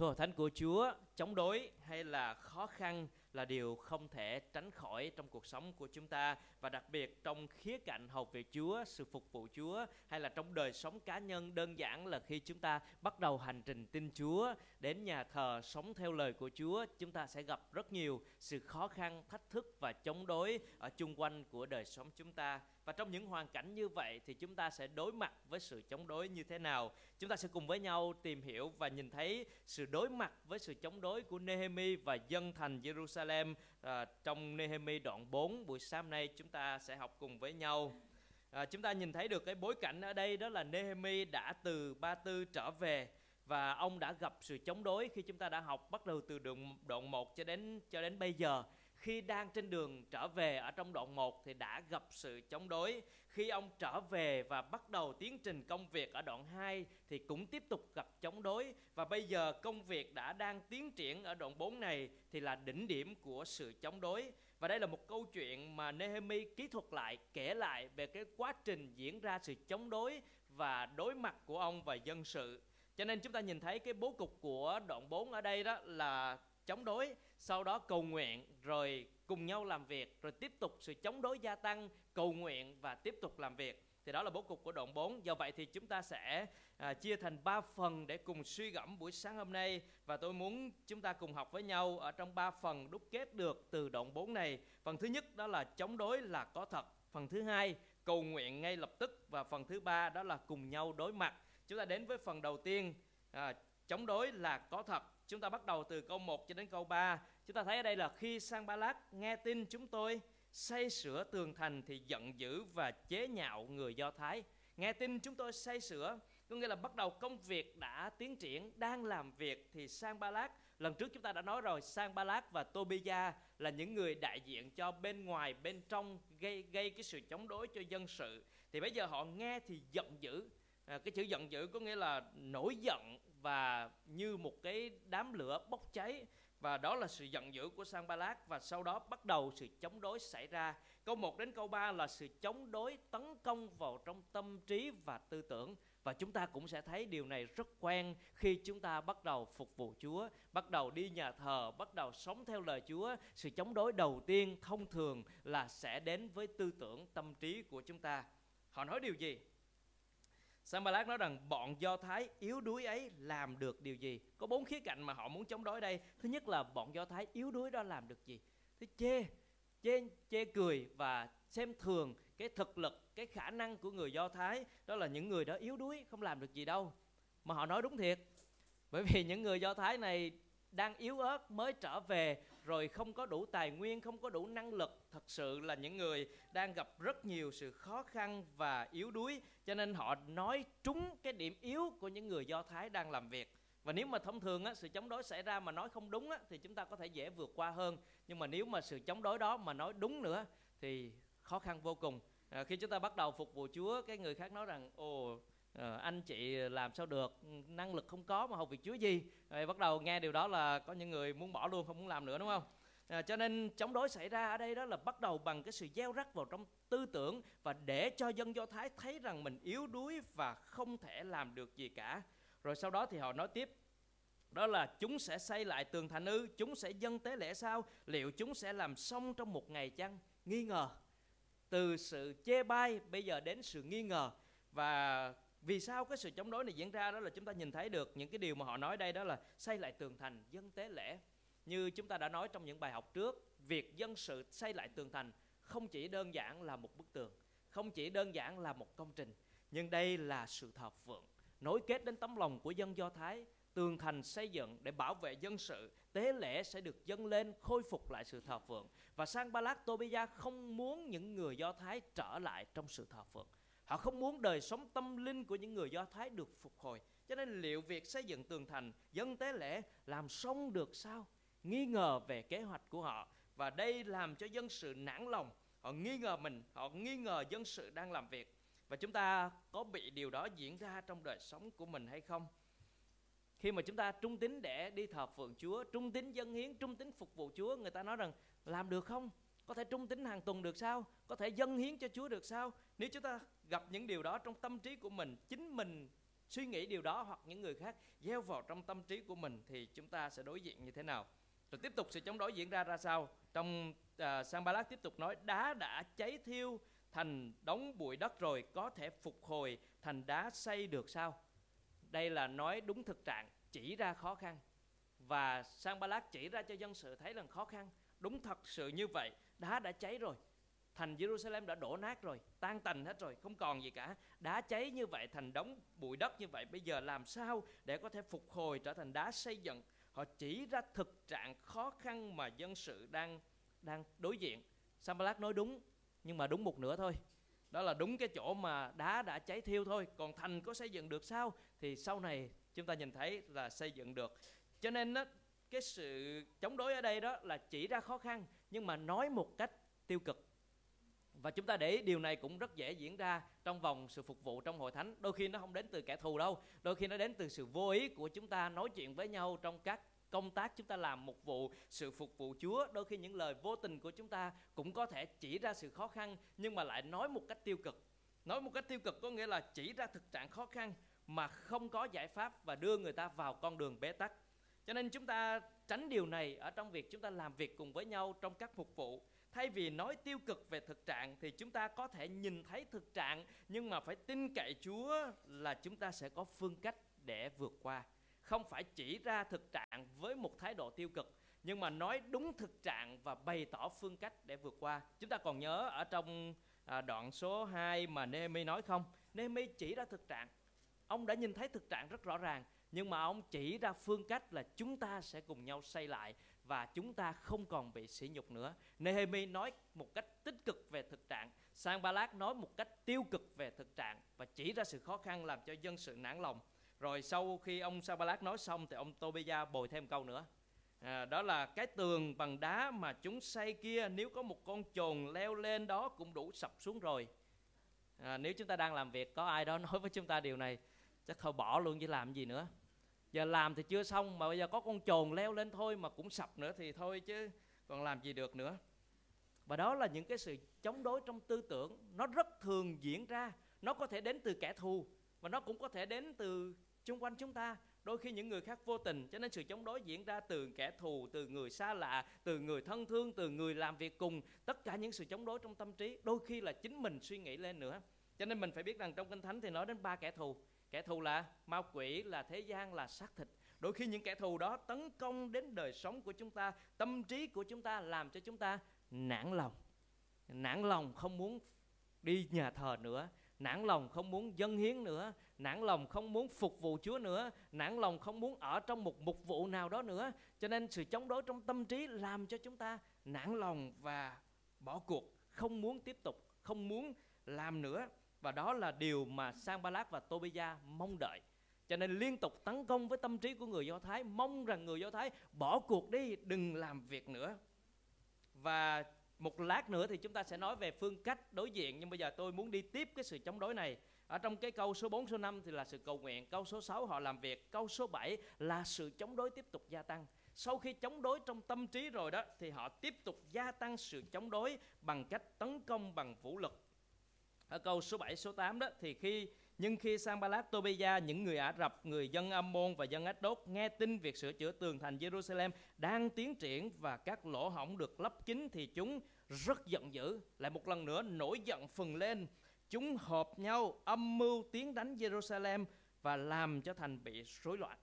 Thưa thánh của Chúa, chống đối hay là khó khăn là điều không thể tránh khỏi trong cuộc sống của chúng ta và đặc biệt trong khía cạnh học về Chúa, sự phục vụ Chúa hay là trong đời sống cá nhân đơn giản là khi chúng ta bắt đầu hành trình tin Chúa đến nhà thờ sống theo lời của Chúa, chúng ta sẽ gặp rất nhiều sự khó khăn, thách thức và chống đối ở chung quanh của đời sống chúng ta và trong những hoàn cảnh như vậy thì chúng ta sẽ đối mặt với sự chống đối như thế nào? Chúng ta sẽ cùng với nhau tìm hiểu và nhìn thấy sự đối mặt với sự chống đối của Nehemi và dân thành Jerusalem. À, trong Nehemi đoạn 4 buổi sáng nay chúng ta sẽ học cùng với nhau. À, chúng ta nhìn thấy được cái bối cảnh ở đây đó là Nehemi đã từ Ba Tư trở về và ông đã gặp sự chống đối khi chúng ta đã học bắt đầu từ đoạn đoạn 1 cho đến cho đến bây giờ khi đang trên đường trở về ở trong đoạn 1 thì đã gặp sự chống đối. Khi ông trở về và bắt đầu tiến trình công việc ở đoạn 2 thì cũng tiếp tục gặp chống đối. Và bây giờ công việc đã đang tiến triển ở đoạn 4 này thì là đỉnh điểm của sự chống đối. Và đây là một câu chuyện mà Nehemi kỹ thuật lại, kể lại về cái quá trình diễn ra sự chống đối và đối mặt của ông và dân sự. Cho nên chúng ta nhìn thấy cái bố cục của đoạn 4 ở đây đó là chống đối sau đó cầu nguyện rồi cùng nhau làm việc rồi tiếp tục sự chống đối gia tăng cầu nguyện và tiếp tục làm việc. Thì đó là bố cục của đoạn 4 do vậy thì chúng ta sẽ à, chia thành 3 phần để cùng suy gẫm buổi sáng hôm nay. Và tôi muốn chúng ta cùng học với nhau ở trong 3 phần đúc kết được từ đoạn 4 này. Phần thứ nhất đó là chống đối là có thật. Phần thứ hai cầu nguyện ngay lập tức. Và phần thứ ba đó là cùng nhau đối mặt. Chúng ta đến với phần đầu tiên. À, chống đối là có thật. Chúng ta bắt đầu từ câu 1 cho đến câu 3. Chúng ta thấy ở đây là khi Sang Ba Lát nghe tin chúng tôi xây sửa tường thành thì giận dữ và chế nhạo người Do Thái. Nghe tin chúng tôi xây sửa, có nghĩa là bắt đầu công việc đã tiến triển, đang làm việc thì Sang Ba Lát, lần trước chúng ta đã nói rồi, Sang Ba Lát và Tobia là những người đại diện cho bên ngoài, bên trong gây gây cái sự chống đối cho dân sự. Thì bây giờ họ nghe thì giận dữ, à, cái chữ giận dữ có nghĩa là nổi giận và như một cái đám lửa bốc cháy và đó là sự giận dữ của Sanballat và sau đó bắt đầu sự chống đối xảy ra. Câu 1 đến câu 3 là sự chống đối tấn công vào trong tâm trí và tư tưởng và chúng ta cũng sẽ thấy điều này rất quen khi chúng ta bắt đầu phục vụ Chúa, bắt đầu đi nhà thờ, bắt đầu sống theo lời Chúa. Sự chống đối đầu tiên thông thường là sẽ đến với tư tưởng tâm trí của chúng ta. Họ nói điều gì? Sambalat nói rằng bọn Do Thái yếu đuối ấy làm được điều gì? Có bốn khía cạnh mà họ muốn chống đối đây. Thứ nhất là bọn Do Thái yếu đuối đó làm được gì? Thứ chê, chê, chê cười và xem thường cái thực lực, cái khả năng của người Do Thái. Đó là những người đó yếu đuối, không làm được gì đâu. Mà họ nói đúng thiệt. Bởi vì những người Do Thái này đang yếu ớt mới trở về rồi không có đủ tài nguyên không có đủ năng lực thật sự là những người đang gặp rất nhiều sự khó khăn và yếu đuối. Cho nên họ nói trúng cái điểm yếu của những người do thái đang làm việc. Và nếu mà thông thường á, sự chống đối xảy ra mà nói không đúng á, thì chúng ta có thể dễ vượt qua hơn. Nhưng mà nếu mà sự chống đối đó mà nói đúng nữa thì khó khăn vô cùng. À, khi chúng ta bắt đầu phục vụ chúa cái người khác nói rằng ồ Ờ, anh chị làm sao được? Năng lực không có mà học việc chúa gì. Rồi bắt đầu nghe điều đó là có những người muốn bỏ luôn không muốn làm nữa đúng không? À, cho nên chống đối xảy ra ở đây đó là bắt đầu bằng cái sự gieo rắc vào trong tư tưởng và để cho dân do thái thấy rằng mình yếu đuối và không thể làm được gì cả. Rồi sau đó thì họ nói tiếp đó là chúng sẽ xây lại tường thành ư chúng sẽ dân tế lễ sao liệu chúng sẽ làm xong trong một ngày chăng? Nghi ngờ. Từ sự chê bai bây giờ đến sự nghi ngờ. Và vì sao cái sự chống đối này diễn ra đó là chúng ta nhìn thấy được những cái điều mà họ nói đây đó là xây lại tường thành dân tế lễ. Như chúng ta đã nói trong những bài học trước, việc dân sự xây lại tường thành không chỉ đơn giản là một bức tường, không chỉ đơn giản là một công trình, nhưng đây là sự thờ phượng, nối kết đến tấm lòng của dân do thái. Tường thành xây dựng để bảo vệ dân sự, tế lễ sẽ được dâng lên khôi phục lại sự thờ phượng. Và sang ba lát tobia không muốn những người do thái trở lại trong sự thờ phượng. Họ không muốn đời sống tâm linh của những người Do Thái được phục hồi. Cho nên liệu việc xây dựng tường thành, dân tế lễ làm xong được sao? Nghi ngờ về kế hoạch của họ. Và đây làm cho dân sự nản lòng. Họ nghi ngờ mình, họ nghi ngờ dân sự đang làm việc. Và chúng ta có bị điều đó diễn ra trong đời sống của mình hay không? Khi mà chúng ta trung tín để đi thờ phượng Chúa, trung tín dân hiến, trung tín phục vụ Chúa, người ta nói rằng làm được không? có thể trung tín hàng tuần được sao có thể dân hiến cho chúa được sao nếu chúng ta gặp những điều đó trong tâm trí của mình chính mình suy nghĩ điều đó hoặc những người khác gieo vào trong tâm trí của mình thì chúng ta sẽ đối diện như thế nào. Rồi tiếp tục sự chống đối diễn ra ra sao? Trong uh, sang ba tiếp tục nói đá đã cháy thiêu thành đống bụi đất rồi có thể phục hồi thành đá xây được sao? Đây là nói đúng thực trạng chỉ ra khó khăn. Và sang ba chỉ ra cho dân sự thấy là khó khăn. Đúng thật sự như vậy đá đã cháy rồi thành Jerusalem đã đổ nát rồi tan tành hết rồi không còn gì cả. Đá cháy như vậy thành đống bụi đất như vậy bây giờ làm sao để có thể phục hồi trở thành đá xây dựng? Họ chỉ ra thực trạng khó khăn mà dân sự đang đang đối diện. Sambalat nói đúng nhưng mà đúng một nửa thôi. Đó là đúng cái chỗ mà đá đã cháy thiêu thôi. Còn thành có xây dựng được sao? Thì sau này chúng ta nhìn thấy là xây dựng được. Cho nên đó, cái sự chống đối ở đây đó là chỉ ra khó khăn nhưng mà nói một cách tiêu cực và chúng ta để điều này cũng rất dễ diễn ra trong vòng sự phục vụ trong hội thánh. Đôi khi nó không đến từ kẻ thù đâu, đôi khi nó đến từ sự vô ý của chúng ta nói chuyện với nhau trong các công tác chúng ta làm một vụ, sự phục vụ Chúa. Đôi khi những lời vô tình của chúng ta cũng có thể chỉ ra sự khó khăn, nhưng mà lại nói một cách tiêu cực. Nói một cách tiêu cực có nghĩa là chỉ ra thực trạng khó khăn mà không có giải pháp và đưa người ta vào con đường bế tắc. Cho nên chúng ta tránh điều này ở trong việc chúng ta làm việc cùng với nhau trong các phục vụ thay vì nói tiêu cực về thực trạng thì chúng ta có thể nhìn thấy thực trạng nhưng mà phải tin cậy Chúa là chúng ta sẽ có phương cách để vượt qua. Không phải chỉ ra thực trạng với một thái độ tiêu cực nhưng mà nói đúng thực trạng và bày tỏ phương cách để vượt qua. Chúng ta còn nhớ ở trong à, đoạn số 2 mà Nehemi nói không? Nehemi chỉ ra thực trạng. Ông đã nhìn thấy thực trạng rất rõ ràng nhưng mà ông chỉ ra phương cách là chúng ta sẽ cùng nhau xây lại và chúng ta không còn bị sỉ nhục nữa. Nehemi nói một cách tích cực về thực trạng, Sanballat nói một cách tiêu cực về thực trạng và chỉ ra sự khó khăn làm cho dân sự nản lòng. Rồi sau khi ông Sanballat nói xong thì ông Tobia bồi thêm câu nữa. À, đó là cái tường bằng đá mà chúng xây kia nếu có một con chồn leo lên đó cũng đủ sập xuống rồi. À, nếu chúng ta đang làm việc có ai đó nói với chúng ta điều này chắc thôi bỏ luôn chứ làm gì nữa giờ làm thì chưa xong, mà bây giờ có con chồn leo lên thôi mà cũng sập nữa thì thôi chứ còn làm gì được nữa. Và đó là những cái sự chống đối trong tư tưởng, nó rất thường diễn ra, nó có thể đến từ kẻ thù và nó cũng có thể đến từ xung quanh chúng ta. Đôi khi những người khác vô tình, cho nên sự chống đối diễn ra từ kẻ thù, từ người xa lạ, từ người thân thương, từ người làm việc cùng. Tất cả những sự chống đối trong tâm trí, đôi khi là chính mình suy nghĩ lên nữa. Cho nên mình phải biết rằng trong kinh thánh thì nói đến ba kẻ thù kẻ thù là ma quỷ, là thế gian là xác thịt. Đôi khi những kẻ thù đó tấn công đến đời sống của chúng ta, tâm trí của chúng ta làm cho chúng ta nản lòng. Nản lòng không muốn đi nhà thờ nữa, nản lòng không muốn dâng hiến nữa, nản lòng không muốn phục vụ chúa nữa, nản lòng không muốn ở trong một mục vụ nào đó nữa. Cho nên sự chống đối trong tâm trí làm cho chúng ta nản lòng và bỏ cuộc, không muốn tiếp tục, không muốn làm nữa và đó là điều mà Sanballat và Tobia mong đợi. Cho nên liên tục tấn công với tâm trí của người Do Thái, mong rằng người Do Thái bỏ cuộc đi, đừng làm việc nữa. Và một lát nữa thì chúng ta sẽ nói về phương cách đối diện nhưng bây giờ tôi muốn đi tiếp cái sự chống đối này. Ở trong cái câu số 4 số 5 thì là sự cầu nguyện, câu số 6 họ làm việc, câu số 7 là sự chống đối tiếp tục gia tăng. Sau khi chống đối trong tâm trí rồi đó thì họ tiếp tục gia tăng sự chống đối bằng cách tấn công bằng vũ lực ở câu số 7 số 8 đó thì khi nhưng khi Sanballat, Tobia, những người Ả Rập, người dân Ammon và dân Ách Đốt nghe tin việc sửa chữa tường thành Jerusalem đang tiến triển và các lỗ hổng được lấp kín thì chúng rất giận dữ. Lại một lần nữa nổi giận phừng lên. Chúng hợp nhau âm mưu tiến đánh Jerusalem và làm cho thành bị rối loạn.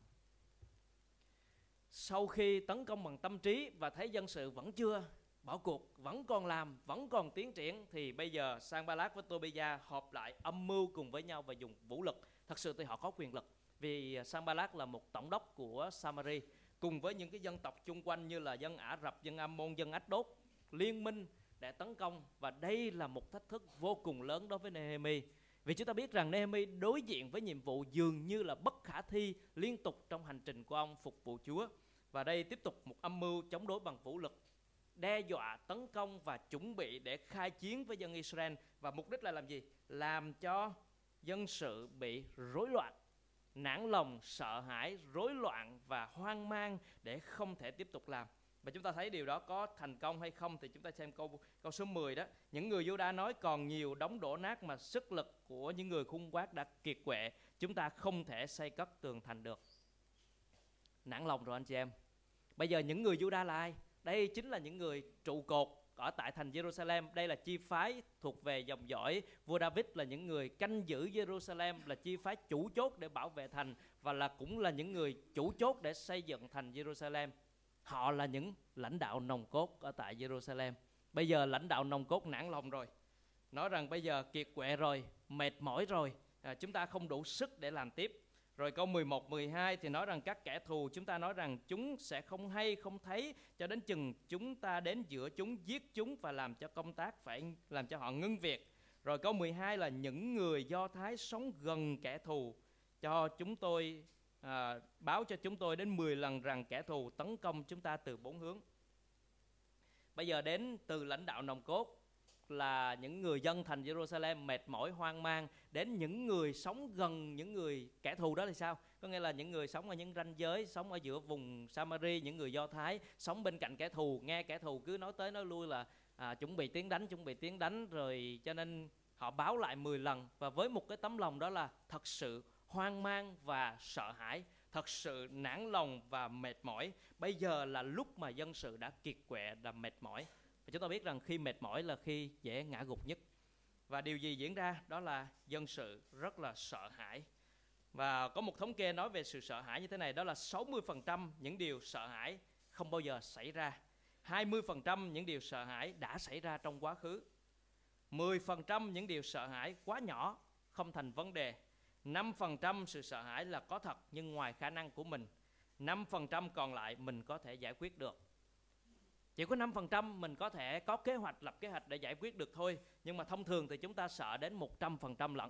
Sau khi tấn công bằng tâm trí và thấy dân sự vẫn chưa bỏ cuộc vẫn còn làm vẫn còn tiến triển. Thì bây giờ Sanballat với Tobia họp lại âm mưu cùng với nhau và dùng vũ lực. Thật sự thì họ có quyền lực vì Sanballat là một tổng đốc của Samari. Cùng với những cái dân tộc chung quanh như là dân Ả Rập, dân Ammon, dân Ách Đốt liên minh để tấn công. Và đây là một thách thức vô cùng lớn đối với Nehemi. Vì chúng ta biết rằng Nehemi đối diện với nhiệm vụ dường như là bất khả thi liên tục trong hành trình của ông phục vụ Chúa. Và đây tiếp tục một âm mưu chống đối bằng vũ lực đe dọa tấn công và chuẩn bị để khai chiến với dân Israel và mục đích là làm gì? Làm cho dân sự bị rối loạn, nản lòng, sợ hãi, rối loạn và hoang mang để không thể tiếp tục làm. Và chúng ta thấy điều đó có thành công hay không thì chúng ta xem câu câu số 10 đó. Những người Juda nói còn nhiều đóng đổ nát mà sức lực của những người khung quát đã kiệt quệ, chúng ta không thể xây cất tường thành được. Nản lòng rồi anh chị em. Bây giờ những người Juda là ai? Đây chính là những người trụ cột ở tại thành Jerusalem. Đây là chi phái thuộc về dòng dõi vua David là những người canh giữ Jerusalem là chi phái chủ chốt để bảo vệ thành và là cũng là những người chủ chốt để xây dựng thành Jerusalem. Họ là những lãnh đạo nòng cốt ở tại Jerusalem. Bây giờ lãnh đạo nòng cốt nản lòng rồi. Nói rằng bây giờ kiệt quệ rồi, mệt mỏi rồi, à, chúng ta không đủ sức để làm tiếp. Rồi câu 11, 12 thì nói rằng các kẻ thù chúng ta nói rằng chúng sẽ không hay, không thấy cho đến chừng chúng ta đến giữa chúng giết chúng và làm cho công tác phải làm cho họ ngưng việc. Rồi câu 12 là những người Do Thái sống gần kẻ thù cho chúng tôi à, báo cho chúng tôi đến 10 lần rằng kẻ thù tấn công chúng ta từ bốn hướng. Bây giờ đến từ lãnh đạo nòng cốt là những người dân thành Jerusalem mệt mỏi hoang mang đến những người sống gần những người kẻ thù đó thì sao? Có nghĩa là những người sống ở những ranh giới sống ở giữa vùng Samari những người Do Thái sống bên cạnh kẻ thù nghe kẻ thù cứ nói tới nói lui là à, chuẩn bị tiến đánh chuẩn bị tiến đánh rồi cho nên họ báo lại 10 lần và với một cái tấm lòng đó là thật sự hoang mang và sợ hãi thật sự nản lòng và mệt mỏi. Bây giờ là lúc mà dân sự đã kiệt quệ và mệt mỏi và chúng ta biết rằng khi mệt mỏi là khi dễ ngã gục nhất. Và điều gì diễn ra? Đó là dân sự rất là sợ hãi. Và có một thống kê nói về sự sợ hãi như thế này, đó là 60% những điều sợ hãi không bao giờ xảy ra. 20% những điều sợ hãi đã xảy ra trong quá khứ. 10% những điều sợ hãi quá nhỏ không thành vấn đề. 5% sự sợ hãi là có thật nhưng ngoài khả năng của mình 5% còn lại mình có thể giải quyết được chỉ có 5% mình có thể có kế hoạch, lập kế hoạch để giải quyết được thôi. Nhưng mà thông thường thì chúng ta sợ đến 100% lận.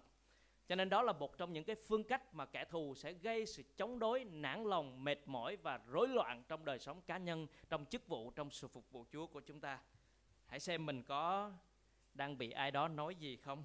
Cho nên đó là một trong những cái phương cách mà kẻ thù sẽ gây sự chống đối, nản lòng, mệt mỏi và rối loạn trong đời sống cá nhân, trong chức vụ, trong sự phục vụ Chúa của chúng ta. Hãy xem mình có đang bị ai đó nói gì không?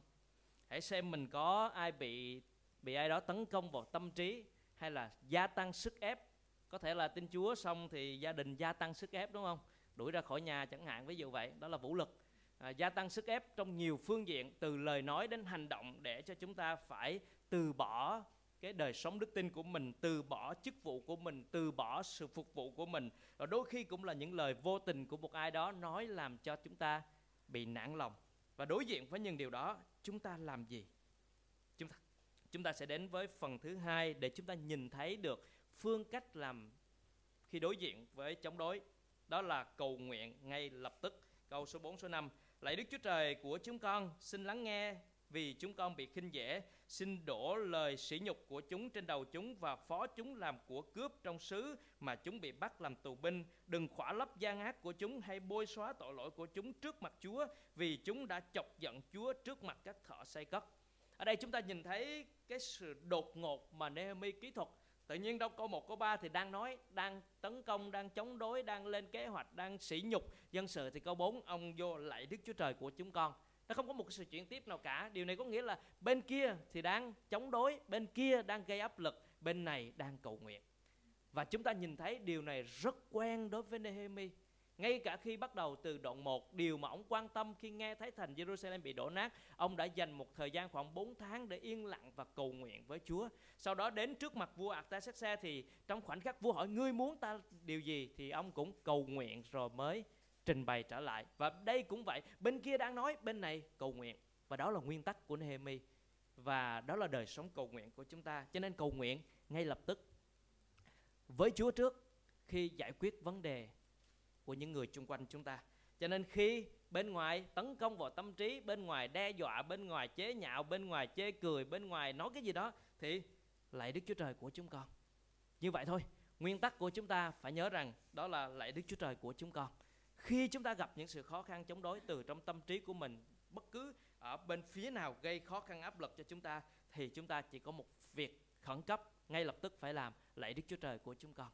Hãy xem mình có ai bị bị ai đó tấn công vào tâm trí hay là gia tăng sức ép. Có thể là tin Chúa xong thì gia đình gia tăng sức ép, đúng không? Đuổi ra khỏi nhà chẳng hạn ví dụ vậy. Đó là vũ lực. À, gia tăng sức ép trong nhiều phương diện từ lời nói đến hành động để cho chúng ta phải từ bỏ cái đời sống đức tin của mình từ bỏ chức vụ của mình từ bỏ sự phục vụ của mình. Và đôi khi cũng là những lời vô tình của một ai đó nói làm cho chúng ta bị nản lòng. Và đối diện với những điều đó chúng ta làm gì? Chúng ta chúng ta sẽ đến với phần thứ hai để chúng ta nhìn thấy được phương cách làm khi đối diện với chống đối đó là cầu nguyện ngay lập tức. Câu số 4 số 5 lạy Đức Chúa Trời của chúng con, xin lắng nghe vì chúng con bị khinh dễ. Xin đổ lời sỉ nhục của chúng trên đầu chúng và phó chúng làm của cướp trong xứ mà chúng bị bắt làm tù binh. Đừng khỏa lấp gian ác của chúng hay bôi xóa tội lỗi của chúng trước mặt Chúa, vì chúng đã chọc giận Chúa trước mặt các thợ xây cất. Ở đây chúng ta nhìn thấy cái sự đột ngột mà Nehemi kỹ thuật tự nhiên đâu, câu 1 câu 3 thì đang nói, đang tấn công, đang chống đối, đang lên kế hoạch, đang sỉ nhục dân sự. Thì câu 4 ông vô lại Đức Chúa Trời của chúng con. Nó không có một sự chuyển tiếp nào cả. Điều này có nghĩa là bên kia thì đang chống đối, bên kia đang gây áp lực, bên này đang cầu nguyện. Và chúng ta nhìn thấy điều này rất quen đối với Nehemi ngay cả khi bắt đầu từ đoạn 1, điều mà ông quan tâm khi nghe thấy thành Jerusalem bị đổ nát, ông đã dành một thời gian khoảng 4 tháng để yên lặng và cầu nguyện với Chúa. Sau đó đến trước mặt vua Artaxerxes thì trong khoảnh khắc vua hỏi ngươi muốn ta điều gì thì ông cũng cầu nguyện rồi mới trình bày trở lại. Và đây cũng vậy, bên kia đang nói, bên này cầu nguyện. Và đó là nguyên tắc của Nehemi. Và đó là đời sống cầu nguyện của chúng ta. Cho nên cầu nguyện ngay lập tức với Chúa trước khi giải quyết vấn đề của những người chung quanh chúng ta. Cho nên khi bên ngoài tấn công vào tâm trí, bên ngoài đe dọa, bên ngoài chế nhạo, bên ngoài chê cười, bên ngoài nói cái gì đó, thì lạy đức chúa trời của chúng con. Như vậy thôi, nguyên tắc của chúng ta phải nhớ rằng đó là lạy đức chúa trời của chúng con. Khi chúng ta gặp những sự khó khăn chống đối từ trong tâm trí của mình, bất cứ ở bên phía nào gây khó khăn, áp lực cho chúng ta, thì chúng ta chỉ có một việc khẩn cấp, ngay lập tức phải làm lạy đức chúa trời của chúng con.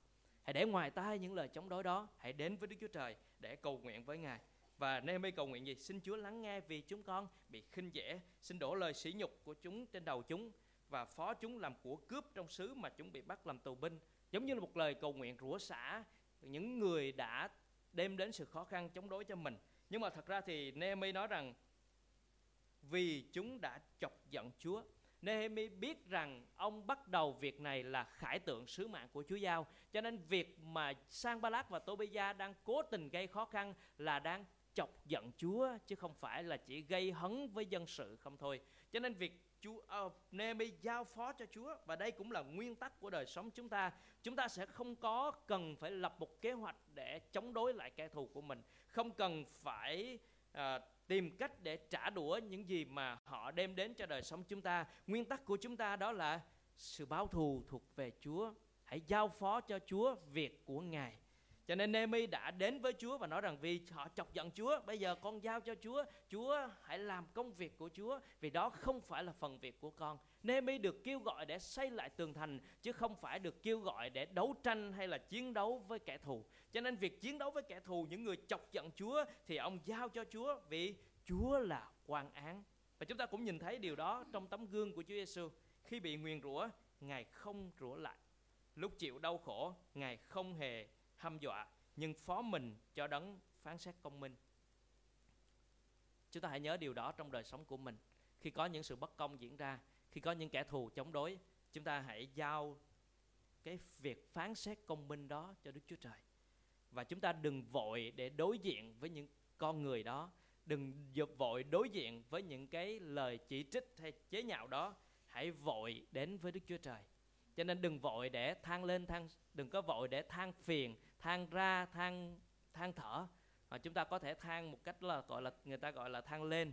Hãy để ngoài tai những lời chống đối đó, hãy đến với Đức Chúa Trời để cầu nguyện với Ngài. Và Nehemi cầu nguyện gì? Xin Chúa lắng nghe vì chúng con bị khinh dễ, xin đổ lời sỉ nhục của chúng trên đầu chúng và phó chúng làm của cướp trong xứ mà chúng bị bắt làm tù binh. Giống như là một lời cầu nguyện rủa xả những người đã đem đến sự khó khăn chống đối cho mình nhưng mà thật ra thì Nehemi nói rằng vì chúng đã chọc giận Chúa Nehemi biết rằng ông bắt đầu việc này là khải tượng sứ mạng của Chúa giao. Cho nên việc mà Sanballat và Tobiah đang cố tình gây khó khăn là đang chọc giận Chúa chứ không phải là chỉ gây hấn với dân sự không thôi. Cho nên việc Chúa uh, Nehemi giao phó cho Chúa và đây cũng là nguyên tắc của đời sống chúng ta. Chúng ta sẽ không có cần phải lập một kế hoạch để chống đối lại kẻ thù của mình, không cần phải uh, tìm cách để trả đũa những gì mà họ đem đến cho đời sống chúng ta. Nguyên tắc của chúng ta đó là sự báo thù thuộc về Chúa. Hãy giao phó cho Chúa việc của Ngài cho nên Nemi đã đến với Chúa và nói rằng vì họ chọc giận Chúa, bây giờ con giao cho Chúa, Chúa hãy làm công việc của Chúa, vì đó không phải là phần việc của con. Nemi được kêu gọi để xây lại tường thành chứ không phải được kêu gọi để đấu tranh hay là chiến đấu với kẻ thù. Cho nên việc chiến đấu với kẻ thù, những người chọc giận Chúa thì ông giao cho Chúa vì Chúa là quan án. Và chúng ta cũng nhìn thấy điều đó trong tấm gương của Chúa Giêsu khi bị nguyền rủa, Ngài không rủa lại. Lúc chịu đau khổ, Ngài không hề hăm dọa, nhưng phó mình cho đấng phán xét công minh. Chúng ta hãy nhớ điều đó trong đời sống của mình. Khi có những sự bất công diễn ra, khi có những kẻ thù chống đối, chúng ta hãy giao cái việc phán xét công minh đó cho Đức Chúa Trời. Và chúng ta đừng vội để đối diện với những con người đó. Đừng vội đối diện với những cái lời chỉ trích hay chế nhạo đó. Hãy vội đến với Đức Chúa Trời. Cho nên đừng vội để than lên than, đừng có vội để than phiền than ra than than thở. Mà chúng ta có thể than một cách là gọi là người ta gọi là than lên.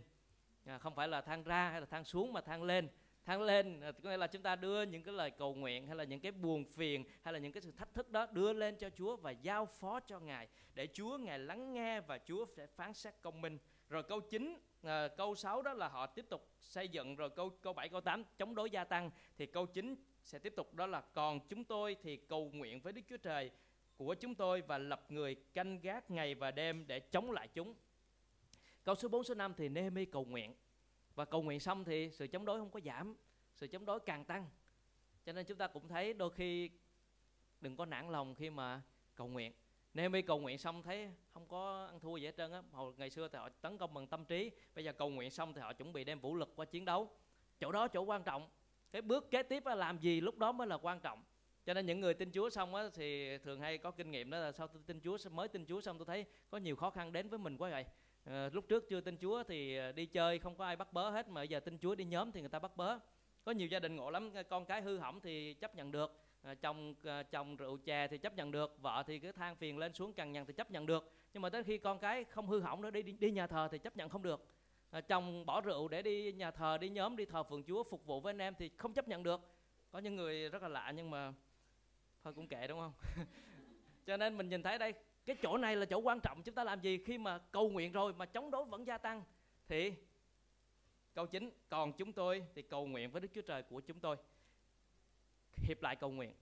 À, không phải là than ra hay là than xuống mà than lên. Than lên à, có nghĩa là chúng ta đưa những cái lời cầu nguyện hay là những cái buồn phiền hay là những cái sự thách thức đó đưa lên cho Chúa và giao phó cho Ngài để Chúa Ngài lắng nghe và Chúa sẽ phán xét công minh. Rồi câu 9 à, câu 6 đó là họ tiếp tục xây dựng. Rồi câu câu 7 câu 8 chống đối gia tăng. Thì câu 9 sẽ tiếp tục đó là còn chúng tôi thì cầu nguyện với Đức Chúa Trời của chúng tôi và lập người canh gác ngày và đêm để chống lại chúng. Câu số 4 số 5 thì Nehemi cầu nguyện và cầu nguyện xong thì sự chống đối không có giảm, sự chống đối càng tăng. Cho nên chúng ta cũng thấy đôi khi đừng có nản lòng khi mà cầu nguyện. Nehemi cầu nguyện xong thấy không có ăn thua gì hết trơn á. Hồi ngày xưa thì họ tấn công bằng tâm trí, bây giờ cầu nguyện xong thì họ chuẩn bị đem vũ lực qua chiến đấu. Chỗ đó chỗ quan trọng. Cái bước kế tiếp là làm gì lúc đó mới là quan trọng cho nên những người tin Chúa xong á thì thường hay có kinh nghiệm đó là sau tôi tin Chúa mới tin Chúa xong tôi thấy có nhiều khó khăn đến với mình quá vậy. À, lúc trước chưa tin Chúa thì ờ, đi chơi không có ai bắt bớ hết mà giờ tin Chúa đi nhóm thì người ta bắt bớ. Có nhiều gia đình ngộ lắm con cái hư hỏng thì chấp nhận được à, chồng à, chồng rượu chè thì chấp nhận được vợ thì cứ than phiền lên xuống cằn nhằn thì chấp nhận được. Nhưng mà tới khi con cái không hư hỏng nữa đi đi, đi nhà thờ thì chấp nhận không được. À, chồng bỏ rượu để đi nhà thờ đi nhóm đi thờ phượng Chúa phục vụ với anh em thì không chấp nhận được. Có những người rất là lạ nhưng mà thôi cũng kệ, đúng không? Cho nên mình nhìn thấy đây, cái chỗ này là chỗ quan trọng, chúng ta làm gì? Khi mà cầu nguyện rồi mà chống đối vẫn gia tăng, thì câu chính, còn chúng tôi thì cầu nguyện với Đức Chúa Trời của chúng tôi. Hiệp lại cầu nguyện.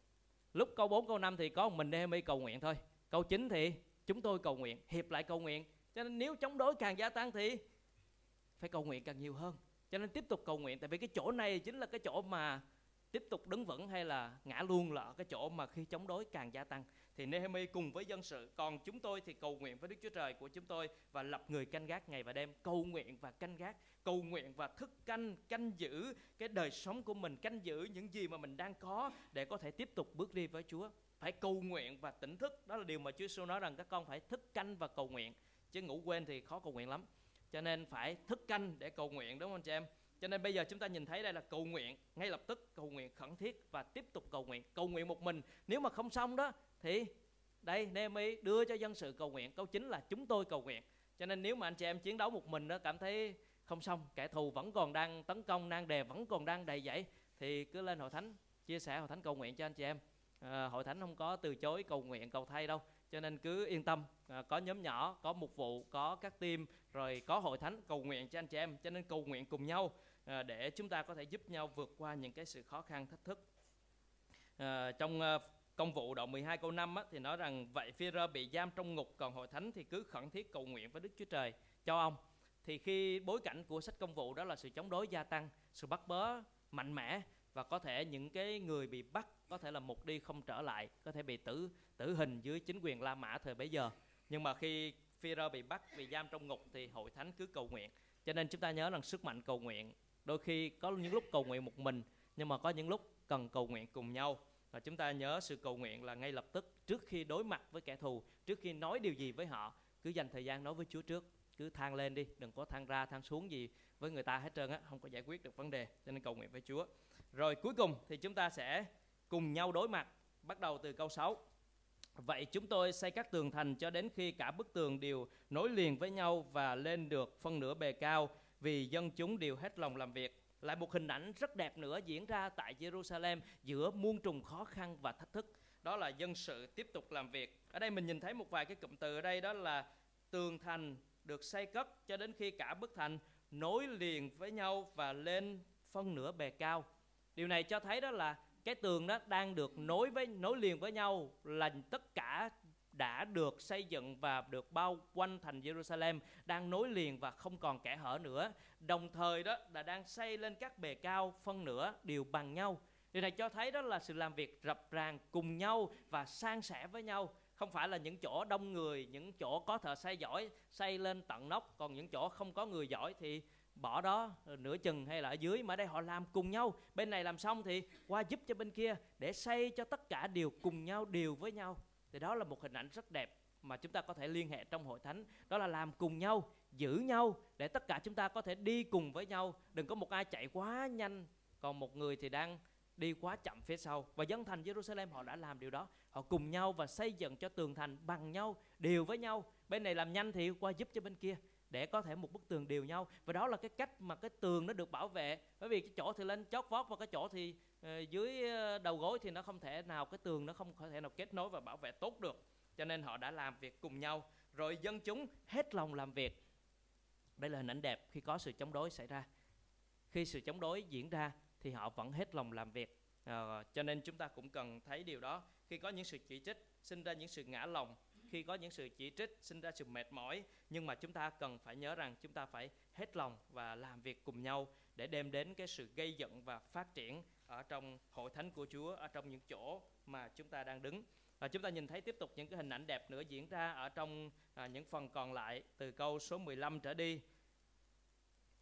Lúc câu 4 câu 5 thì có một mình Nehemi cầu nguyện thôi. Câu 9 thì chúng tôi cầu nguyện, hiệp lại cầu nguyện. Cho nên nếu chống đối càng gia tăng thì phải cầu nguyện càng nhiều hơn. Cho nên tiếp tục cầu nguyện, tại vì cái chỗ này chính là cái chỗ mà tiếp tục đứng vững hay là ngã luôn là ở cái chỗ mà khi chống đối càng gia tăng? Thì Nehemi cùng với dân sự, còn chúng tôi thì cầu nguyện với Đức Chúa Trời của chúng tôi và lập người canh gác ngày và đêm. Cầu nguyện và canh gác, cầu nguyện và thức canh canh giữ cái đời sống của mình, canh giữ những gì mà mình đang có để có thể tiếp tục bước đi với Chúa. Phải cầu nguyện và tỉnh thức, đó là điều mà Chúa Giêsu nói rằng các con phải thức canh và cầu nguyện. Chứ ngủ quên thì khó cầu nguyện lắm. Cho nên phải thức canh để cầu nguyện, đúng không anh chị em? Cho nên bây giờ chúng ta nhìn thấy đây là cầu nguyện ngay lập tức cầu nguyện khẩn thiết và tiếp tục cầu nguyện. Cầu nguyện một mình nếu mà không xong đó thì đây Nehemi đưa cho dân sự cầu nguyện. Câu chính là chúng tôi cầu nguyện. Cho nên nếu mà anh chị em chiến đấu một mình đó cảm thấy không xong kẻ thù vẫn còn đang tấn công nan đề vẫn còn đang đầy dẫy thì cứ lên hội thánh chia sẻ hội thánh cầu nguyện cho anh chị em. À, hội thánh không có từ chối cầu nguyện cầu thay đâu. Cho nên cứ yên tâm à, có nhóm nhỏ có mục vụ có các team rồi có hội thánh cầu nguyện cho anh chị em. Cho nên cầu nguyện cùng nhau. Ờ, để chúng ta có thể giúp nhau vượt qua những cái sự khó khăn thách thức. À, trong ờ, công vụ đoạn 12 câu 5 á, thì nói rằng vậy phi rơ bị giam trong ngục còn hội thánh thì cứ khẩn thiết cầu nguyện với Đức Chúa Trời cho ông. Thì khi bối cảnh của sách công vụ đó là sự chống đối gia tăng sự bắt bớ mạnh mẽ và có thể những cái người bị bắt có thể là một đi không trở lại có thể bị tử tử hình dưới chính quyền La Mã thời bấy giờ. Nhưng mà khi Phi-rơ bị bắt bị giam trong ngục thì hội thánh cứ cầu nguyện. Cho nên chúng ta nhớ rằng sức mạnh cầu nguyện đôi khi có những lúc cầu nguyện một mình, nhưng mà có những lúc cần cầu nguyện cùng nhau. Và chúng ta nhớ sự cầu nguyện là ngay lập tức, trước khi đối mặt với kẻ thù, trước khi nói điều gì với họ, cứ dành thời gian nói với Chúa trước. Cứ than lên đi, đừng có than ra, than xuống gì với người ta hết trơn á, không có giải quyết được vấn đề, cho nên cầu nguyện với Chúa. Rồi cuối cùng thì chúng ta sẽ cùng nhau đối mặt, bắt đầu từ câu 6 Vậy chúng tôi xây các tường thành cho đến khi cả bức tường đều nối liền với nhau và lên được phân nửa bề cao vì dân chúng đều hết lòng làm việc. Lại một hình ảnh rất đẹp nữa diễn ra tại Jerusalem giữa muôn trùng khó khăn và thách thức. Đó là dân sự tiếp tục làm việc. Ở đây mình nhìn thấy một vài cái cụm từ ở đây, đó là tường thành được xây cất cho đến khi cả bức thành nối liền với nhau và lên phân nửa bề cao. Điều này cho thấy đó là cái tường đó đang được nối với, nối liền với nhau là tất cả đã được xây dựng và được bao quanh thành Jerusalem đang nối liền và không còn kẽ hở nữa. Đồng thời đó là đang xây lên các bề cao phân nửa đều bằng nhau. Điều này cho thấy đó là sự làm việc rập ràng cùng nhau và san sẻ với nhau. Không phải là những chỗ đông người, những chỗ có thợ xây giỏi xây lên tận nóc, còn những chỗ không có người giỏi thì bỏ đó nửa chừng hay là ở dưới mà đây họ làm cùng nhau bên này làm xong thì qua giúp cho bên kia để xây cho tất cả đều cùng nhau đều với nhau thì đó là một hình ảnh rất đẹp mà chúng ta có thể liên hệ trong hội thánh. Đó là làm cùng nhau, giữ nhau để tất cả chúng ta có thể đi cùng với nhau. Đừng có một ai chạy quá nhanh, còn một người thì đang đi quá chậm phía sau. Và dân thành Jerusalem, họ đã làm điều đó. Họ cùng nhau và xây dựng cho tường thành bằng nhau, đều với nhau. Bên này làm nhanh thì qua giúp cho bên kia để có thể một bức tường đều nhau. Và đó là cái cách mà cái tường nó được bảo vệ. Bởi vì cái chỗ thì lên chót vót và cái chỗ thì ờ, dưới ờ, đầu gối thì nó không thể nào cái tường nó không có thể nào kết nối và bảo vệ tốt được. Cho nên họ đã làm việc cùng nhau. Rồi dân chúng hết lòng làm việc. Đây là hình ảnh đẹp khi có sự chống đối xảy ra. Khi sự chống đối diễn ra thì họ vẫn hết lòng làm việc. À, cho nên chúng ta cũng cần thấy điều đó. Khi có những sự chỉ trích sinh ra những sự ngã lòng khi có những sự chỉ trích sinh ra sự mệt mỏi nhưng mà chúng ta cần phải nhớ rằng chúng ta phải hết lòng và làm việc cùng nhau để đem đến cái sự gây dựng và phát triển ở trong hội thánh của Chúa ở trong những chỗ mà chúng ta đang đứng. Và chúng ta nhìn thấy tiếp tục những cái hình ảnh đẹp nữa diễn ra ở trong à, những phần còn lại từ câu số 15 trở đi.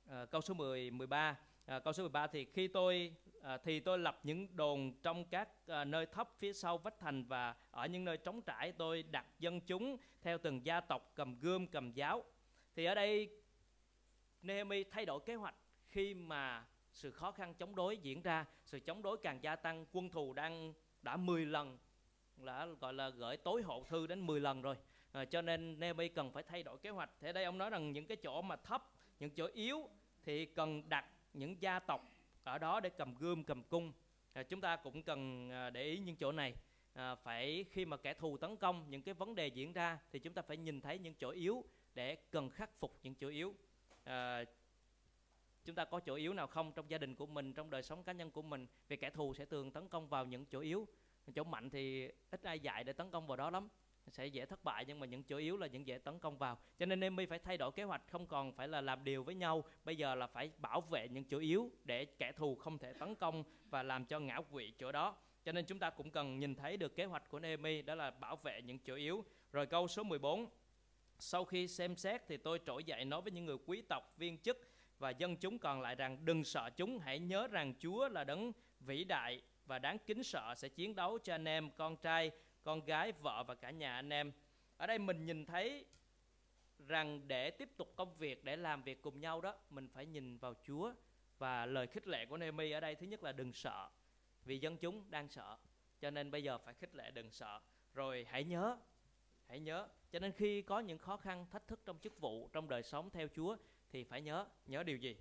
À, câu số 10 13 à, câu số 13 thì khi tôi à, thì tôi lập những đồn trong các à, nơi thấp phía sau vách thành và ở những nơi trống trải tôi đặt dân chúng theo từng gia tộc cầm gươm cầm giáo. Thì ở đây Nehemi thay đổi kế hoạch khi mà sự khó khăn chống đối diễn ra. Sự chống đối càng gia tăng quân thù đang đã 10 lần là gọi là gửi tối hậu thư đến 10 lần rồi. À, cho nên Nehemi cần phải thay đổi kế hoạch. Thế đây ông nói rằng những cái chỗ mà thấp những chỗ yếu thì cần đặt những gia tộc ở đó để cầm gươm cầm cung. À, chúng ta cũng cần à, để ý những chỗ này. À, phải khi mà kẻ thù tấn công những cái vấn đề diễn ra thì chúng ta phải nhìn thấy những chỗ yếu để cần khắc phục những chỗ yếu. À, chúng ta có chỗ yếu nào không trong gia đình của mình trong đời sống cá nhân của mình vì kẻ thù sẽ thường tấn công vào những chỗ yếu. Chỗ mạnh thì ít ai dạy để tấn công vào đó lắm sẽ dễ thất bại, nhưng mà những chỗ yếu là những dễ tấn công vào. Cho nên Nemi phải thay đổi kế hoạch, không còn phải là làm điều với nhau. Bây giờ là phải bảo vệ những chỗ yếu để kẻ thù không thể tấn công và làm cho ngã quỵ chỗ đó. Cho nên chúng ta cũng cần nhìn thấy được kế hoạch của Nehemi đó là bảo vệ những chỗ yếu. Rồi câu số 14 sau khi xem xét thì tôi trỗi dậy nói với những người quý tộc, viên chức và dân chúng còn lại rằng đừng sợ chúng, hãy nhớ rằng Chúa là đấng vĩ đại và đáng kính sợ sẽ chiến đấu cho anh em, con trai con gái, vợ và cả nhà anh em. Ở đây mình nhìn thấy rằng để tiếp tục công việc, để làm việc cùng nhau đó, mình phải nhìn vào Chúa. Và lời khích lệ của Nehemi ở đây thứ nhất là đừng sợ, vì dân chúng đang sợ. Cho nên bây giờ phải khích lệ đừng sợ. Rồi hãy nhớ, hãy nhớ. Cho nên khi có những khó khăn, thách thức trong chức vụ, trong đời sống theo Chúa, thì phải nhớ, nhớ điều gì?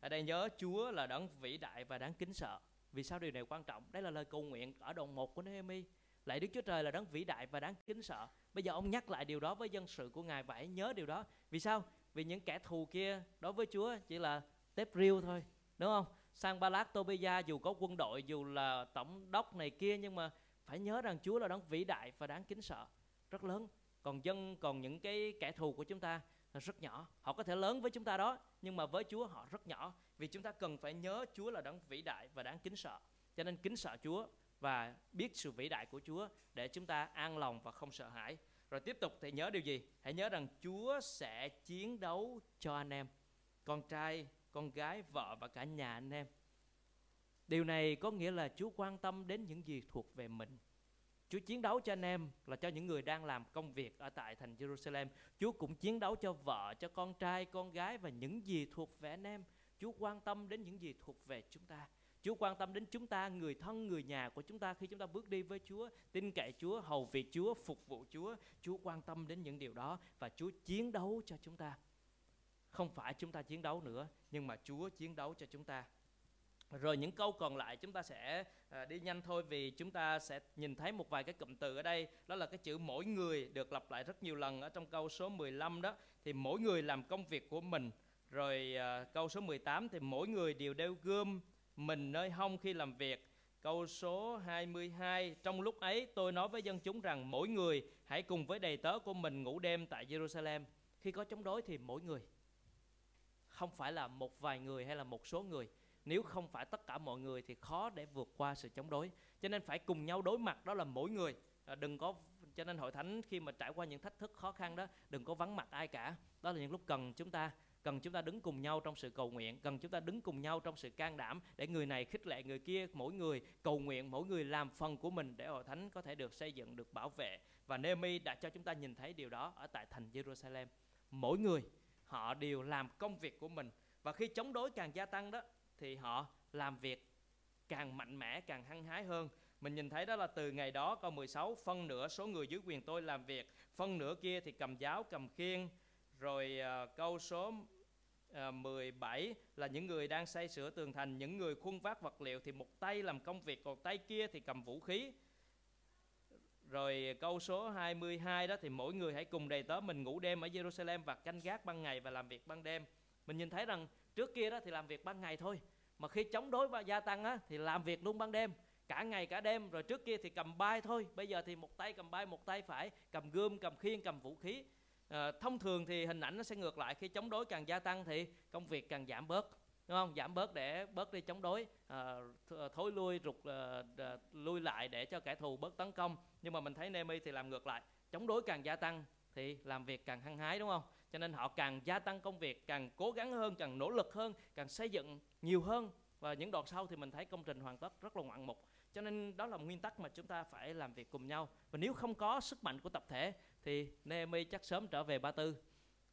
Ở đây nhớ Chúa là đấng vĩ đại và đáng kính sợ. Vì sao điều này quan trọng? Đây là lời cầu nguyện ở đoạn 1 của Nehemi Lạy Đức Chúa Trời là đấng vĩ đại và đáng kính sợ. Bây giờ ông nhắc lại điều đó với dân sự của Ngài và hãy nhớ điều đó. Vì sao? Vì những kẻ thù kia đối với Chúa chỉ là tép riêu thôi, đúng không? Sang Ba Lát Tobia dù có quân đội, dù là tổng đốc này kia nhưng mà phải nhớ rằng Chúa là đấng vĩ đại và đáng kính sợ, rất lớn. Còn dân, còn những cái kẻ thù của chúng ta là rất nhỏ. Họ có thể lớn với chúng ta đó, nhưng mà với Chúa họ rất nhỏ. Vì chúng ta cần phải nhớ Chúa là đấng vĩ đại và đáng kính sợ. Cho nên kính sợ Chúa và biết sự vĩ đại của Chúa để chúng ta an lòng và không sợ hãi. Rồi tiếp tục thì nhớ điều gì? Hãy nhớ rằng Chúa sẽ chiến đấu cho anh em, con trai, con gái, vợ và cả nhà anh em. Điều này có nghĩa là Chúa quan tâm đến những gì thuộc về mình. Chúa chiến đấu cho anh em là cho những người đang làm công việc ở tại thành Jerusalem. Chúa cũng chiến đấu cho vợ, cho con trai, con gái và những gì thuộc về anh em. Chúa quan tâm đến những gì thuộc về chúng ta. Chúa quan tâm đến chúng ta, người thân, người nhà của chúng ta khi chúng ta bước đi với Chúa, tin cậy Chúa, hầu việc Chúa, phục vụ Chúa. Chúa quan tâm đến những điều đó và Chúa chiến đấu cho chúng ta. Không phải chúng ta chiến đấu nữa, nhưng mà Chúa chiến đấu cho chúng ta. Rồi những câu còn lại chúng ta sẽ à, đi nhanh thôi vì chúng ta sẽ nhìn thấy một vài cái cụm từ ở đây. Đó là cái chữ mỗi người được lặp lại rất nhiều lần ở trong câu số 15 đó. Thì mỗi người làm công việc của mình. Rồi à, câu số 18 thì mỗi người đều đeo gươm mình nơi hông khi làm việc. Câu số 22 Trong lúc ấy, tôi nói với dân chúng rằng mỗi người hãy cùng với đầy tớ của mình ngủ đêm tại Jerusalem. Khi có chống đối thì mỗi người. Không phải là một vài người hay là một số người nếu không phải tất cả mọi người thì khó để vượt qua sự chống đối cho nên phải cùng nhau đối mặt, đó là mỗi người à, đừng có, cho nên hội thánh khi mà trải qua những thách thức khó khăn đó, đừng có vắng mặt ai cả đó là những lúc cần chúng ta cần chúng ta đứng cùng nhau trong sự cầu nguyện cần chúng ta đứng cùng nhau trong sự can đảm để người này khích lệ người kia mỗi người cầu nguyện mỗi người làm phần của mình để hội thánh có thể được xây dựng được bảo vệ. Và Nehemi đã cho chúng ta nhìn thấy điều đó ở tại thành Jerusalem. Mỗi người họ đều làm công việc của mình. Và khi chống đối càng gia tăng đó thì họ làm việc càng mạnh mẽ càng hăng hái hơn. Mình nhìn thấy đó là từ ngày đó câu 16 phân nửa số người dưới quyền tôi làm việc phân nửa kia thì cầm giáo cầm khiên rồi uh, câu số Ờ, 17 là những người đang xây sửa tường thành những người khuôn vác vật liệu thì một tay làm công việc còn tay kia thì cầm vũ khí. Rồi câu số 22 đó thì mỗi người hãy cùng đầy tớ mình ngủ đêm ở Jerusalem và canh gác ban ngày và làm việc ban đêm. Mình nhìn thấy rằng trước kia đó thì làm việc ban ngày thôi mà khi chống đối và gia tăng á, thì làm việc luôn ban đêm cả ngày cả đêm. Rồi trước kia thì cầm bay thôi bây giờ thì một tay cầm bay một tay phải cầm gươm cầm khiên cầm vũ khí à, thông thường thì hình ảnh nó sẽ ngược lại khi chống đối càng gia tăng thì công việc càng giảm bớt đúng không? Giảm bớt để bớt đi chống đối à, thối lui rụt à, lui lại để cho kẻ thù bớt tấn công. Nhưng mà mình thấy Nemi thì làm ngược lại chống đối càng gia tăng thì làm việc càng hăng hái đúng không? Cho nên họ càng gia tăng công việc càng cố gắng hơn càng nỗ lực hơn càng xây dựng nhiều hơn. Và những đoạn sau thì mình thấy công trình hoàn tất rất là ngoạn mục. Cho nên đó là nguyên tắc mà chúng ta phải làm việc cùng nhau. Và nếu không có sức mạnh của tập thể thì Nehemi chắc sớm trở về Ba Tư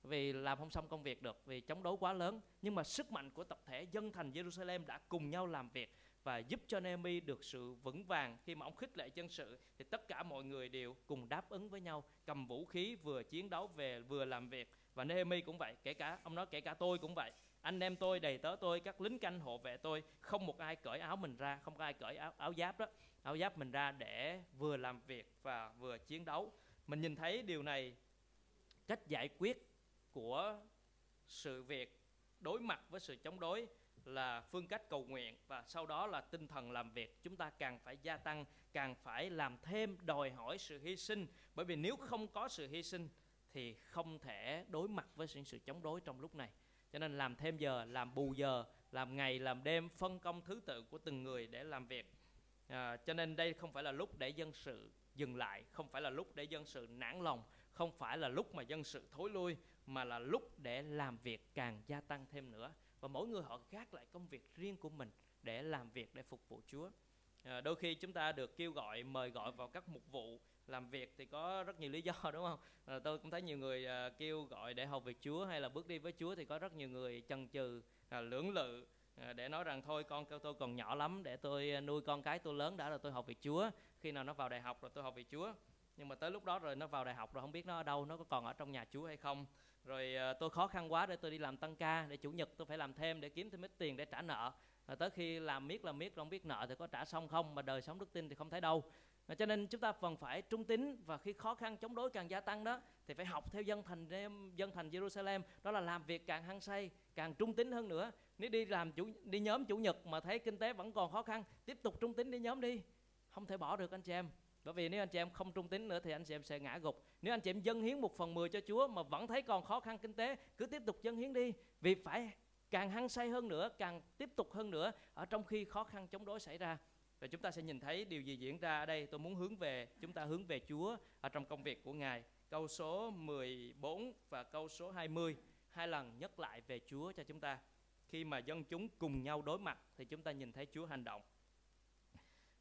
vì làm không xong công việc được vì chống đối quá lớn. Nhưng mà sức mạnh của tập thể dân thành Jerusalem đã cùng nhau làm việc và giúp cho Nehemi được sự vững vàng. Khi mà ông khích lệ dân sự thì tất cả mọi người đều cùng đáp ứng với nhau cầm vũ khí vừa chiến đấu về vừa làm việc. Và Nehemi cũng vậy kể cả ông nói kể cả tôi cũng vậy. Anh em tôi đầy tớ tôi các lính canh hộ vệ tôi không một ai cởi áo mình ra không có ai cởi áo, áo giáp đó áo giáp mình ra để vừa làm việc và vừa chiến đấu mình nhìn thấy điều này cách giải quyết của sự việc đối mặt với sự chống đối là phương cách cầu nguyện và sau đó là tinh thần làm việc. Chúng ta càng phải gia tăng càng phải làm thêm đòi hỏi sự hy sinh. Bởi vì nếu không có sự hy sinh thì không thể đối mặt với những sự chống đối trong lúc này. Cho nên làm thêm giờ làm bù giờ làm ngày làm đêm phân công thứ tự của từng người để làm việc. À, cho nên đây không phải là lúc để dân sự dừng lại không phải là lúc để dân sự nản lòng không phải là lúc mà dân sự thối lui mà là lúc để làm việc càng gia tăng thêm nữa và mỗi người họ gác lại công việc riêng của mình để làm việc để phục vụ Chúa. À, đôi khi chúng ta được kêu gọi mời gọi vào các mục vụ làm việc thì có rất nhiều lý do đúng không? À, tôi cũng thấy nhiều người à, kêu gọi để học việc Chúa hay là bước đi với Chúa thì có rất nhiều người chần chừ, à, lưỡng lự à, để nói rằng thôi con tôi còn nhỏ lắm để tôi à, nuôi con cái tôi lớn đã rồi tôi học việc Chúa khi nào nó vào đại học rồi tôi học về Chúa. Nhưng mà tới lúc đó rồi nó vào đại học rồi không biết nó ở đâu, nó có còn ở trong nhà Chúa hay không. Rồi ờ, tôi khó khăn quá để tôi đi làm tăng ca, để chủ nhật tôi phải làm thêm để kiếm thêm ít tiền để trả nợ. Rồi tới khi làm miết là miết không biết nợ thì có trả xong không, mà đời sống đức tin thì không thấy đâu. Cho nên chúng ta cần phải trung tín và khi khó khăn chống đối càng gia tăng đó thì phải học theo dân thành dân thành Jerusalem. Đó là làm việc càng hăng say, càng trung tín hơn nữa. Nếu đi làm chủ, đi nhóm chủ nhật mà thấy kinh tế vẫn còn khó khăn, tiếp tục trung tín đi nhóm đi không thể bỏ được anh chị em bởi vì nếu anh chị em không trung tín nữa thì anh chị em sẽ ngã gục nếu anh chị em dâng hiến một phần mười cho Chúa mà vẫn thấy còn khó khăn kinh tế cứ tiếp tục dâng hiến đi vì phải càng hăng say hơn nữa càng tiếp tục hơn nữa ở trong khi khó khăn chống đối xảy ra và chúng ta sẽ nhìn thấy điều gì diễn ra ở đây. Tôi muốn hướng về, chúng ta hướng về Chúa ở trong công việc của Ngài. Câu số 14 và câu số 20 hai lần nhắc lại về Chúa cho chúng ta. Khi mà dân chúng cùng nhau đối mặt thì chúng ta nhìn thấy Chúa hành động.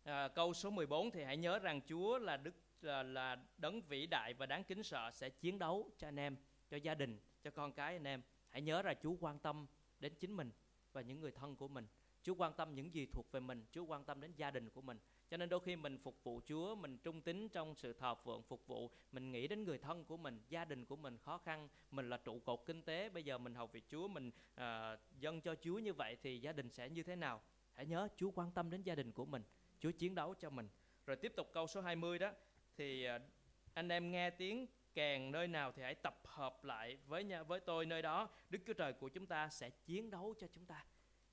À, câu số 14 thì hãy nhớ rằng Chúa là Đức là, là đấng vĩ đại và đáng kính sợ sẽ chiến đấu cho anh em, cho gia đình, cho con cái anh em. Hãy nhớ là Chúa quan tâm đến chính mình và những người thân của mình. Chúa quan tâm những gì thuộc về mình, Chúa quan tâm đến gia đình của mình. Cho nên đôi khi mình phục vụ Chúa, mình trung tín trong sự thờ phượng phục vụ, mình nghĩ đến người thân của mình, gia đình của mình khó khăn, mình là trụ cột kinh tế, bây giờ mình hầu việc Chúa, mình uh, dâng cho Chúa như vậy thì gia đình sẽ như thế nào? Hãy nhớ Chúa quan tâm đến gia đình của mình, Chúa chiến đấu cho mình. Rồi tiếp tục câu số 20 đó thì à, anh em nghe tiếng kèn nơi nào thì hãy tập hợp lại với nhà, với tôi nơi đó. Đức Chúa Trời của chúng ta sẽ chiến đấu cho chúng ta.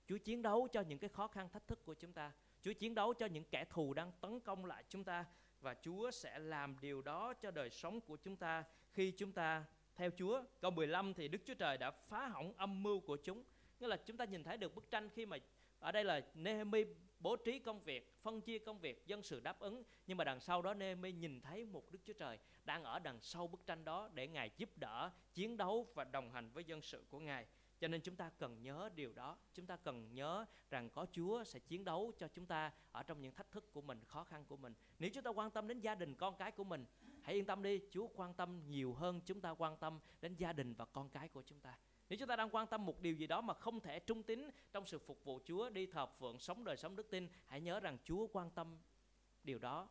Chúa chiến đấu cho những cái khó khăn thách thức của chúng ta. Chúa chiến đấu cho những kẻ thù đang tấn công lại chúng ta và Chúa sẽ làm điều đó cho đời sống của chúng ta khi chúng ta theo Chúa. Câu 15 thì Đức Chúa Trời đã phá hỏng âm mưu của chúng. Nghĩa là chúng ta nhìn thấy được bức tranh khi mà ở đây là Nehemi bố trí công việc, phân chia công việc, dân sự đáp ứng. Nhưng mà đằng sau đó Nehemi nhìn thấy một Đức Chúa Trời đang ở đằng sau bức tranh đó để Ngài giúp đỡ, chiến đấu và đồng hành với dân sự của Ngài. Cho nên chúng ta cần nhớ điều đó. Chúng ta cần nhớ rằng có Chúa sẽ chiến đấu cho chúng ta ở trong những thách thức của mình, khó khăn của mình. Nếu chúng ta quan tâm đến gia đình, con cái của mình, hãy yên tâm đi, Chúa quan tâm nhiều hơn chúng ta quan tâm đến gia đình và con cái của chúng ta. Nếu chúng ta đang quan tâm một điều gì đó mà không thể trung tín trong sự phục vụ Chúa, đi thờ phượng, sống đời sống đức tin, hãy nhớ rằng Chúa quan tâm điều đó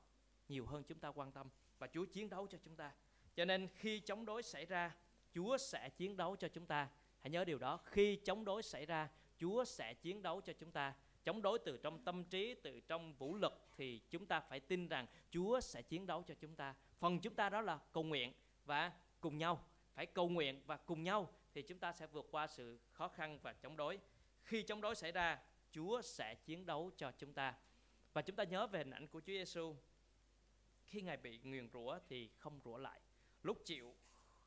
nhiều hơn chúng ta quan tâm và Chúa chiến đấu cho chúng ta. Cho nên khi chống đối xảy ra, Chúa sẽ chiến đấu cho chúng ta. Hãy nhớ điều đó, khi chống đối xảy ra, Chúa sẽ chiến đấu cho chúng ta. Chống đối từ trong tâm trí, từ trong vũ lực thì chúng ta phải tin rằng Chúa sẽ chiến đấu cho chúng ta. Phần chúng ta đó là cầu nguyện và cùng nhau, phải cầu nguyện và cùng nhau thì chúng ta sẽ vượt qua sự khó khăn và chống đối. Khi chống đối xảy ra, Chúa sẽ chiến đấu cho chúng ta. Và chúng ta nhớ về hình ảnh của Chúa Giêsu. Khi Ngài bị nguyền rủa thì không rủa lại. Lúc chịu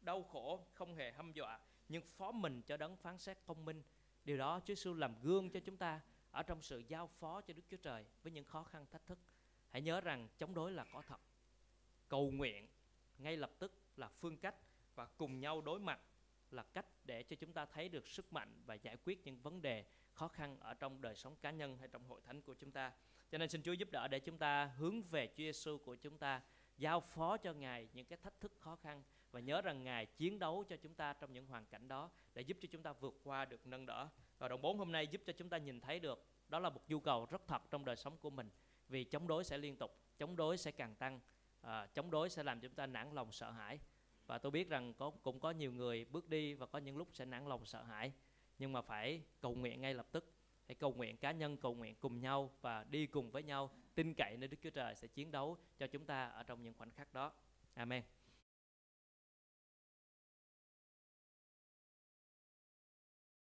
đau khổ không hề hâm dọa, nhưng phó mình cho đấng phán xét công minh. Điều đó Chúa Giêsu làm gương cho chúng ta ở trong sự giao phó cho Đức Chúa Trời với những khó khăn thách thức. Hãy nhớ rằng chống đối là có thật. Cầu nguyện ngay lập tức là phương cách và cùng nhau đối mặt là cách để cho chúng ta thấy được sức mạnh và giải quyết những vấn đề khó khăn ở trong đời sống cá nhân hay trong hội thánh của chúng ta. Cho nên xin Chúa giúp đỡ để chúng ta hướng về Chúa Giêsu của chúng ta, giao phó cho Ngài những cái thách thức khó khăn và nhớ rằng Ngài chiến đấu cho chúng ta trong những hoàn cảnh đó để giúp cho chúng ta vượt qua được nâng đỡ. Và đồng bốn hôm nay giúp cho chúng ta nhìn thấy được đó là một nhu cầu rất thật trong đời sống của mình vì chống đối sẽ liên tục, chống đối sẽ càng tăng, à, chống đối sẽ làm chúng ta nản lòng sợ hãi và tôi biết rằng có, cũng có nhiều người bước đi và có những lúc sẽ nản lòng, sợ hãi. Nhưng mà phải cầu nguyện ngay lập tức. Hãy cầu nguyện cá nhân, cầu nguyện cùng nhau và đi cùng với nhau. Tin cậy nơi Đức Chúa Trời sẽ chiến đấu cho chúng ta ở trong những khoảnh khắc đó. Amen.